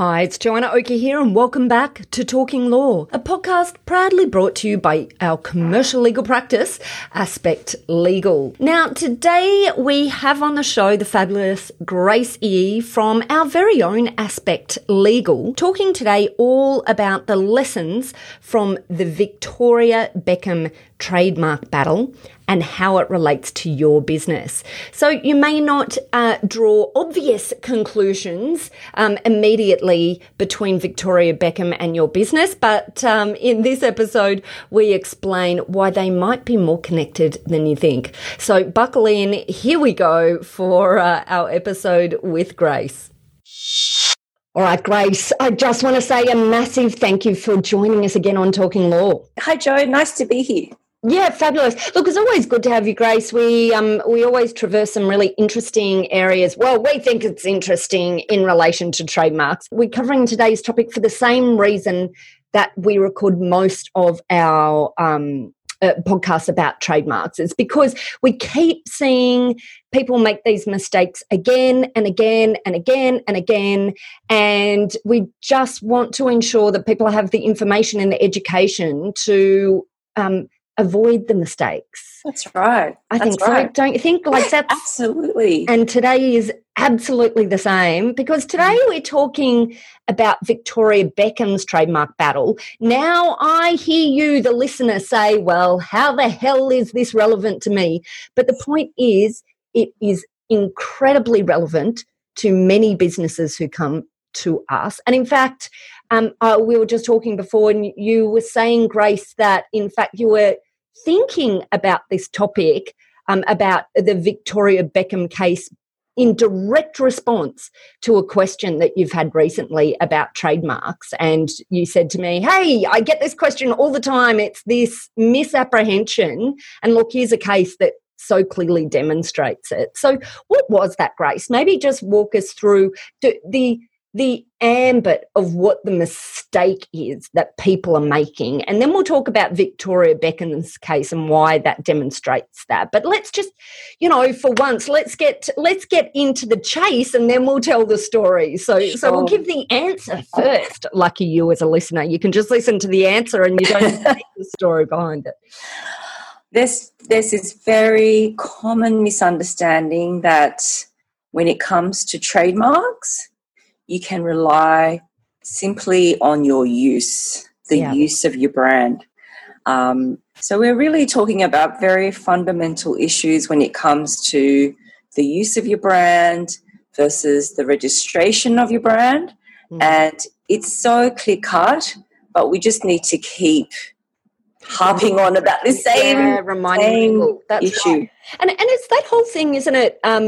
Hi, it's Joanna Oakey here, and welcome back to Talking Law, a podcast proudly brought to you by our commercial legal practice, Aspect Legal. Now, today we have on the show the fabulous Grace E from our very own Aspect Legal, talking today all about the lessons from the Victoria Beckham trademark battle and how it relates to your business. So you may not uh, draw obvious conclusions um, immediately between Victoria Beckham and your business, but um, in this episode, we explain why they might be more connected than you think. So buckle in. Here we go for uh, our episode with Grace. All right, Grace, I just want to say a massive thank you for joining us again on Talking Law. Hi, Joe. Nice to be here. Yeah, fabulous. Look, it's always good to have you, Grace. We um we always traverse some really interesting areas. Well, we think it's interesting in relation to trademarks. We're covering today's topic for the same reason that we record most of our um, uh, podcasts about trademarks. It's because we keep seeing people make these mistakes again and again and again and again. And we just want to ensure that people have the information and the education to um, avoid the mistakes. That's right. I That's think right. so. Don't you think? Like that's absolutely. and today is absolutely the same because today Mm. we're talking about Victoria Beckham's trademark battle. Now I hear you, the listener, say, well, how the hell is this relevant to me? But the point is, it is incredibly relevant to many businesses who come to us. And in fact, um, uh, we were just talking before, and you were saying, Grace, that in fact you were thinking about this topic um, about the Victoria Beckham case in direct response to a question that you've had recently about trademarks. And you said to me, Hey, I get this question all the time. It's this misapprehension. And look, here's a case that so clearly demonstrates it. So, what was that, Grace? Maybe just walk us through the, the ambit of what the mistake is that people are making. And then we'll talk about Victoria Beckham's case and why that demonstrates that. But let's just you know for once let's get let's get into the chase and then we'll tell the story. So so we'll give the answer first. Lucky you as a listener you can just listen to the answer and you don't see the story behind it. This this is very common misunderstanding that when it comes to trademarks, you can rely simply on your use, the Yeah. use of your brand. Um, so we're really talking about very fundamental issues when it comes to the use of your brand versus the registration of your brand. Mhm. And it's so clear cut, but we just need to keep harping on about the same, yeah, reminding same people that's issue. right. And and it's that whole thing, isn't it? Um,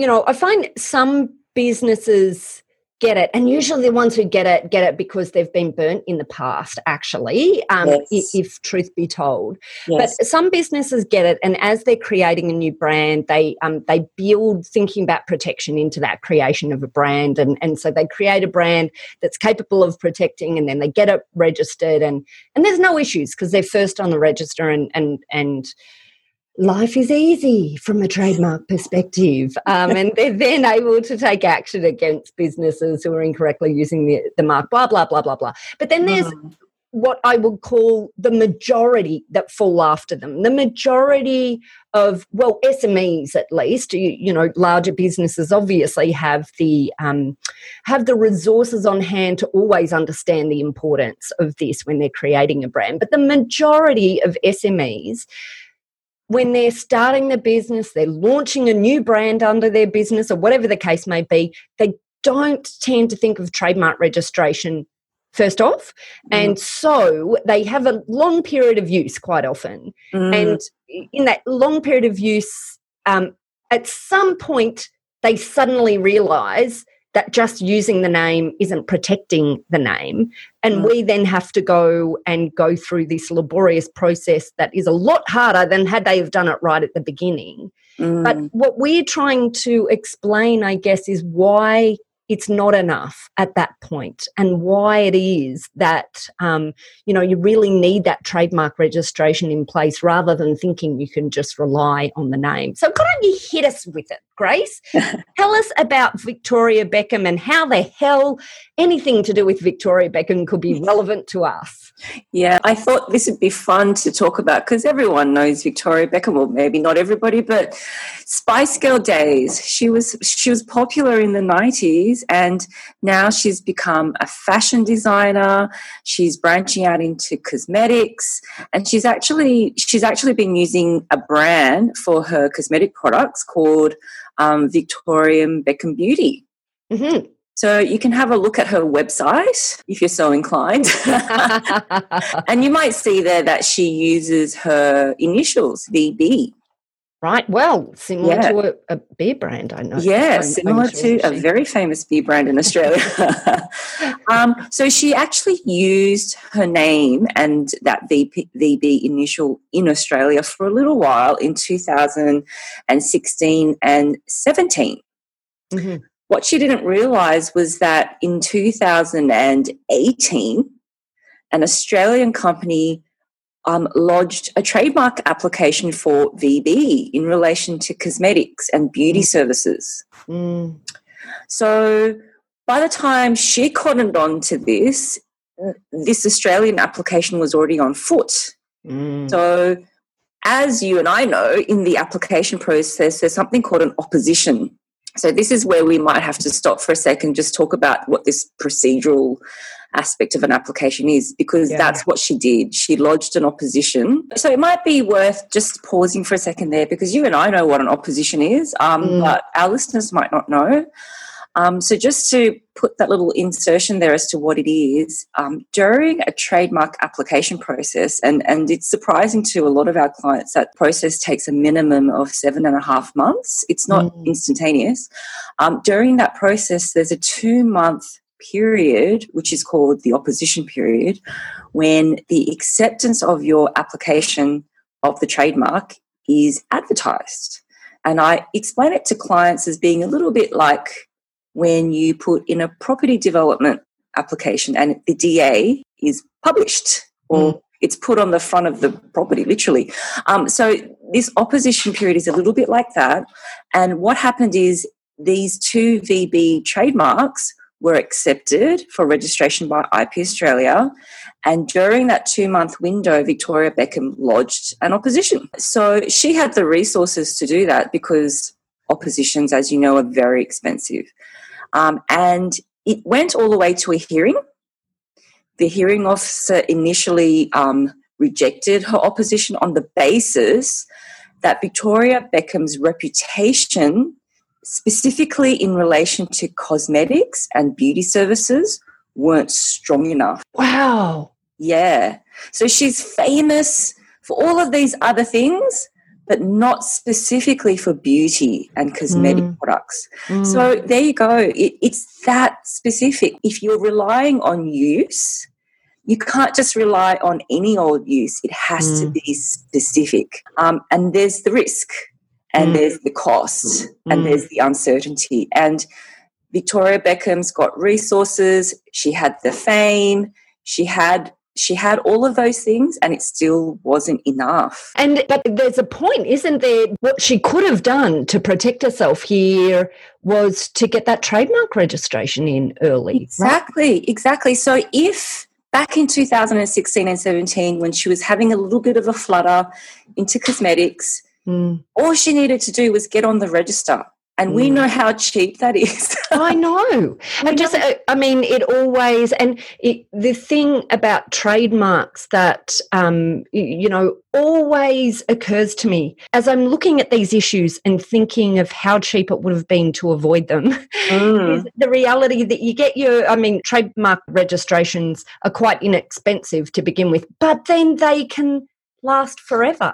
you know, I find some businesses get it, and usually the ones who get it get it because they've been burnt in the past. Actually, um, Yes. if truth be told, Yes. but some businesses get it, and as they're creating a new brand, they um, they build thinking about protection into that creation of a brand, and and so they create a brand that's capable of protecting, and then they get it registered, and and there's no issues because they're first on the register, and and and life is easy from a trademark perspective, um, and they're then able to take action against businesses who are incorrectly using the, the mark. Blah blah blah blah blah. But then there's Mm. what I would call the majority that fall after them. The majority of, well, SMEs at least, you, you know, larger businesses obviously have the um, have the resources on hand to always understand the importance of this when they're creating a brand. But the majority of SMEs when they're starting the business, they're launching a new brand under their business or whatever the case may be, they don't tend to think of trademark registration first off. And so they have a long period of use quite often. Mm. And in that long period of use, um, at some point, they suddenly realize that just using the name isn't protecting the name. And Mm. we then have to go and go through this laborious process that is a lot harder than had they have done it right at the beginning. But Mm. what we're trying to explain, I guess, is why it's not enough at that point. And why it is that um, you know you really need that trademark registration in place rather than thinking you can just rely on the name. So don't you hit us with it grace? Tell us about victoria beckham and how the hell anything to do with victoria beckham could be relevant to us. Yeah, I thought this would be fun to talk about because everyone knows Victoria Beckham. Well, maybe not everybody, but Spice Girl days. She was she was popular in the nineties, and now she's become a fashion designer. She's branching out into cosmetics, and she's actually she's actually been using a brand for her cosmetic products called um, Victoria Beckham Beauty. Mhm. So you can have a look at her website if you're so inclined. and you might see there that she uses her initials, VB. Right well similar Yeah. to a, a beer brand i know Yeah, I'm- similar I'm to sure a very famous beer brand in Australia. um, so she actually used her name and that VP, VB initial in Australia for a little while in 2016 and 17. Mhm. What she didn't realize was that in 2018, an Australian company um, lodged a trademark application for VB in relation to cosmetics and beauty services. Mm. So by the time she cottoned on to this, uh, this Australian application was already on foot. Mm. So, as you and I know, in the application process, there's something called an opposition. So, this is where we might have to stop for a second, just talk about what this procedural aspect of an application is, because Yeah. that's what she did. She lodged an opposition. So, it might be worth just pausing for a second there, because you and I know what an opposition is, um, Mm. but our listeners might not know. Um, so, just to put that little insertion there as to what it is, um, during a trademark application process, and, and it's surprising to a lot of our clients that process takes a minimum of seven and a half months. It's not Mm. instantaneous. Um, during that process, there's a two month period, which is called the opposition period, when the acceptance of your application of the trademark is advertised. And I explain it to clients as being a little bit like when you put in a property development application and the DA is published or it's put on the front of the property, literally. Um, so this opposition period is a little bit like that. And what happened is these two VB trademarks were accepted for registration by IP Australia. And during that two month window, Victoria Beckham lodged an opposition. So she had the resources to do that because oppositions, as you know, are very expensive. Um, and it went all the way to a hearing. The hearing officer initially um, rejected her opposition on the basis that Victoria Beckham's reputation, specifically in relation to cosmetics and beauty services, weren't strong enough. wow Yeah. So she's famous for all of these other things, but not specifically for beauty and cosmetic Mm. products. Mm. So there you go. It, it's that specific. If you're relying on use, you can't just rely on any old use. It has to Mm. be specific. Um, and there's the risk, and Mm. there's the cost, and Mm. there's the uncertainty. And Victoria Beckham's got resources. She had the fame. She had she had all of those things, and it still wasn't enough. And but there's a point, isn't there? What she could have done to protect herself here was to get that trademark registration in early. right? Exactly, exactly. So if back in 2016 and 17, when she was having a little bit of a flutter into cosmetics, Mm. all she needed to do was get on the register. And we Mm. know how cheap that is. I know. And just, I mean, it always, and it, the thing about trademarks that, um, you know, always occurs to me as I'm looking at these issues and thinking of how cheap it would have been to avoid them. Mm. is the reality that you get your, I mean, trademark registrations are quite inexpensive to begin with, but then they can last forever.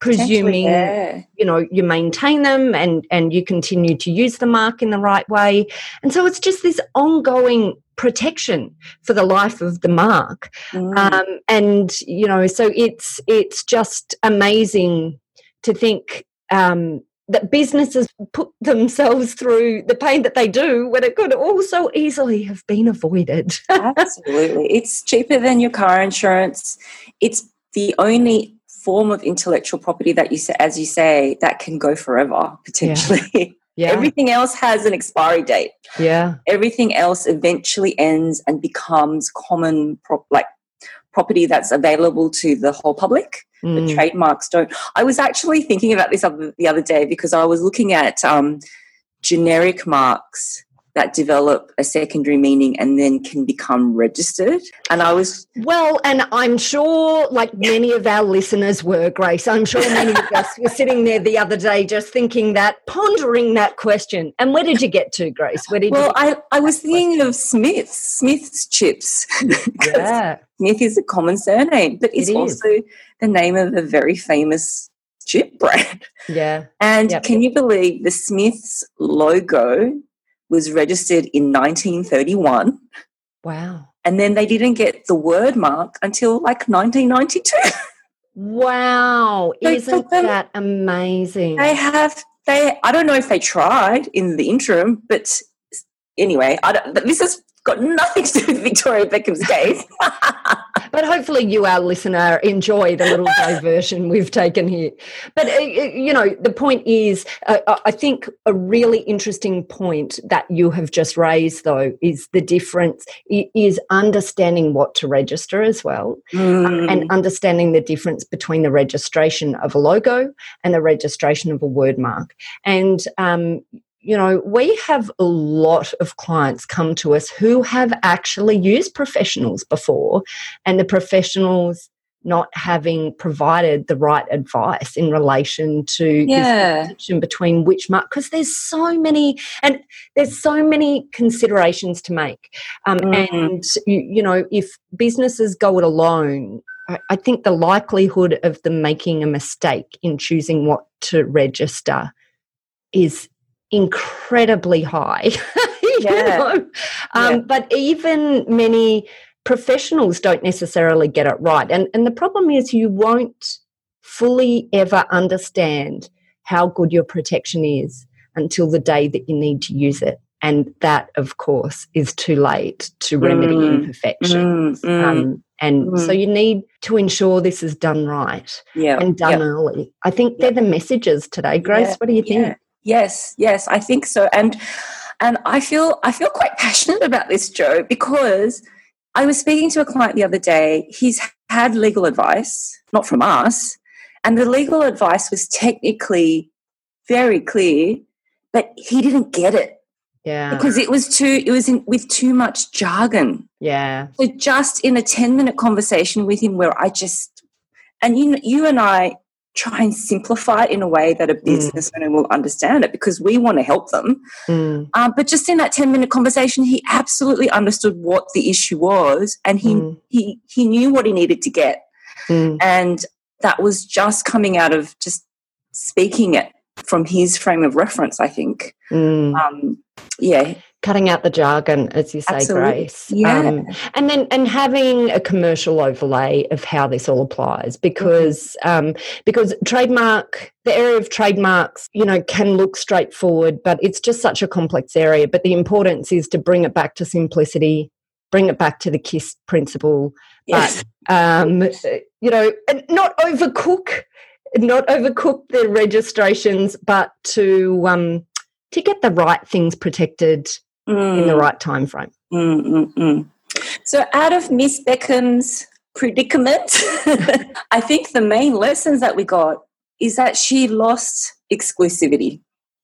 Presuming yeah. you know you maintain them and and you continue to use the mark in the right way and so it's just this ongoing protection for the life of the mark Mm. um, and you know so it's it's just amazing to think um, that businesses put themselves through the pain that they do when it could all so easily have been avoided Absolutely. It's cheaper than your car insurance. It's the only form of intellectual property that you say, as you say, that can go forever potentially. yeah Everything else has an expiry date. yeah Everything else eventually ends and becomes common prop like property that's available to the whole public. The Mm. trademarks don't. I was actually thinking about this other, the other day because I was looking at um, generic marks that develop a secondary meaning and then can become registered. And I was Well, and I'm sure, like many of our listeners were, Grace, I'm sure many of us were sitting there the other day just thinking that, pondering that question. And where did you get to, Grace? Where did well, you I, I was thinking of Smith's Smith's chips. Yeah. Smith is a common surname, but it's It also the name of a very famous chip brand. Yeah. And Yep. can you believe the Smith's logo was registered in 1931? Wow. And then they didn't get the word mark until like 1992. Wow. So Isn't them- that amazing? they have, they, I don't know if they tried in the interim, but anyway, I don't, this has got nothing to do with Victoria Beckham's case. But hopefully, you, our listener, enjoy the little diversion we've taken here. But, uh, you know, the point is, uh, I- I think a really interesting point that you have just raised, though, is the difference is understanding what to register as well Mm. and understanding the difference between the registration of a logo and the registration of a word mark. And, um, you know, we have a lot of clients come to us who have actually used professionals before, and the professionals not having provided the right advice in relation to this yeah. distinction between which mark because there's so many and there's so many considerations to make um, Mhm. and you, you know if businesses go it alone I think the likelihood of them making a mistake in choosing what to register is incredibly high you Yeah. know? um, Yeah. but even many professionals don't necessarily get it right and and the problem is you won't fully ever understand how good your protection is until the day that you need to use it and that of course is too late to remedy Mm. imperfection Mm, mm, um, and so Mm. you need to ensure this is done right yeah. and done yeah. early i think they're the messages today grace Yeah, what do you think Yeah. Yes, yes, I think so. And and I feel I feel quite passionate about this, Joe, because I was speaking to a client the other day. He's had legal advice, not from us, and the legal advice was technically very clear, but he didn't get it yeah because it was too it was in, with too much jargon. yeah So just in a 10 minute conversation with him where I just, and you, you and I try and simplify it in a way that a business owner will understand it because we want to help them. Mm, Um, but just in that 10 minute conversation, he absolutely understood what the issue was and he, Mm. he, he knew what he needed to get. mm, And that was just coming out of just speaking it from his frame of reference, I think. mm. Um, yeah. Cutting out the jargon as you say Absolutely. grace Yeah. Um, and then and having a commercial overlay of how this all applies because um, because trademark the area of trademarks you know can look straightforward but it's just such a complex area but the importance is to bring it back to simplicity bring it back to the kiss principle Yes. um, you know and not overcook not overcook the registrations but to um, to get the right things protected in the Mm. right time frame Mm, mm, mm. So, out of Miss Beckham's predicament, I think the main lessons that we got is that she lost exclusivity.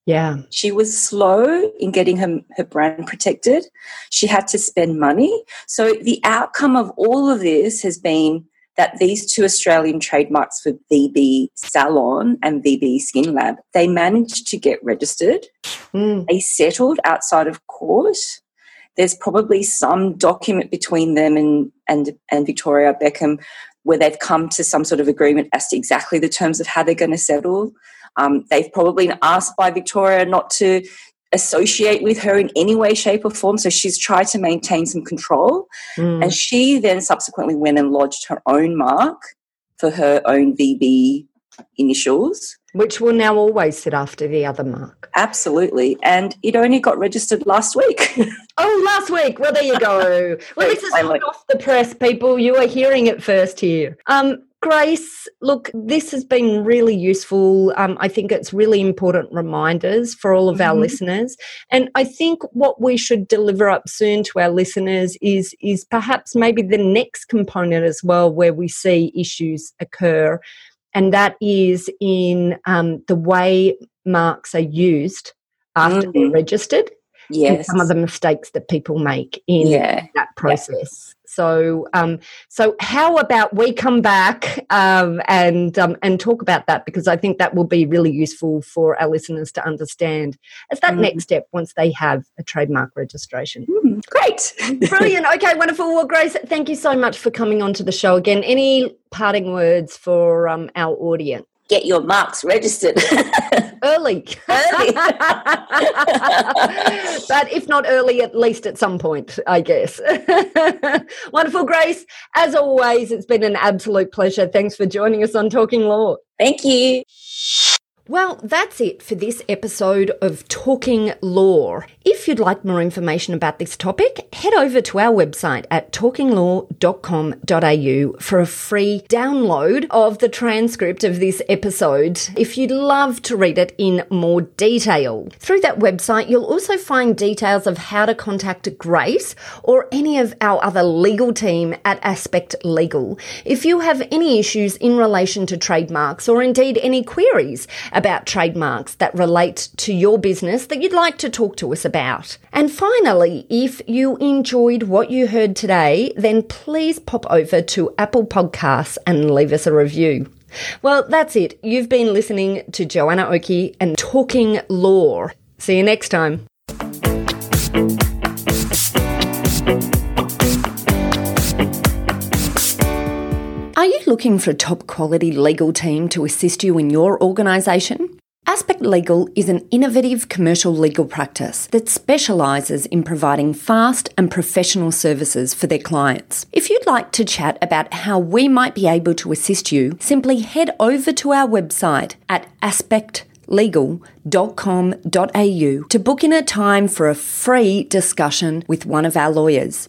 yeah She was slow in getting her, her brand protected. She had to spend money. So, the outcome of all of this has been that these two Australian trademarks for VB Salon and VB Skin Lab, they managed to get registered Mm, they settled outside of court. There's probably some document between them and, and, and Victoria Beckham where they've come to some sort of agreement as to exactly the terms of how they're going to settle. Um, they've probably been asked by Victoria not to associate with her in any way, shape, or form. So she's tried to maintain some control. Mm. And she then subsequently went and lodged her own mark for her own VB initials. Which will now always sit after the other mark. Absolutely. And it only got registered last week. oh, last week. Well, there you go. well, this is off the press, people. You are hearing it first here. Um, Grace, look, this has been really useful. Um, I think it's really important reminders for all of mm-hmm. our listeners. And I think what we should deliver up soon to our listeners is, is perhaps maybe the next component as well, where we see issues occur. And that is in um, the way marks are used after mm-hmm. they're registered. Yes. some of the mistakes that people make in yeah. that process. So, um, so how about we come back um, and um, and talk about that because I think that will be really useful for our listeners to understand as that mm. next step once they have a trademark registration. Mm, great, brilliant. Okay, wonderful. Well, Grace, thank you so much for coming on to the show again. Any parting words for um, our audience? get your marks registered early. early. but if not early, at least at some point, I guess. Wonderful, Grace. As always, it's been an absolute pleasure. Thanks for joining us on Talking Law. Thank you. Well, that's it for this episode of Talking Law. If you'd like more information about this topic, head over to our website at talkinglaw.com.au for a free download of the transcript of this episode if you'd love to read it in more detail. Through that website, you'll also find details of how to contact Grace or any of our other legal team at Aspect Legal. If you have any issues in relation to trademarks or indeed any queries, about trademarks that relate to your business that you'd like to talk to us about. And finally, if you enjoyed what you heard today, then please pop over to Apple Podcasts and leave us a review. Well, that's it. You've been listening to Joanna Oakey and Talking Law. See you next time. Looking for a top quality legal team to assist you in your organisation? Aspect Legal is an innovative commercial legal practice that specialises in providing fast and professional services for their clients. If you'd like to chat about how we might be able to assist you, simply head over to our website at aspectlegal.com.au to book in a time for a free discussion with one of our lawyers.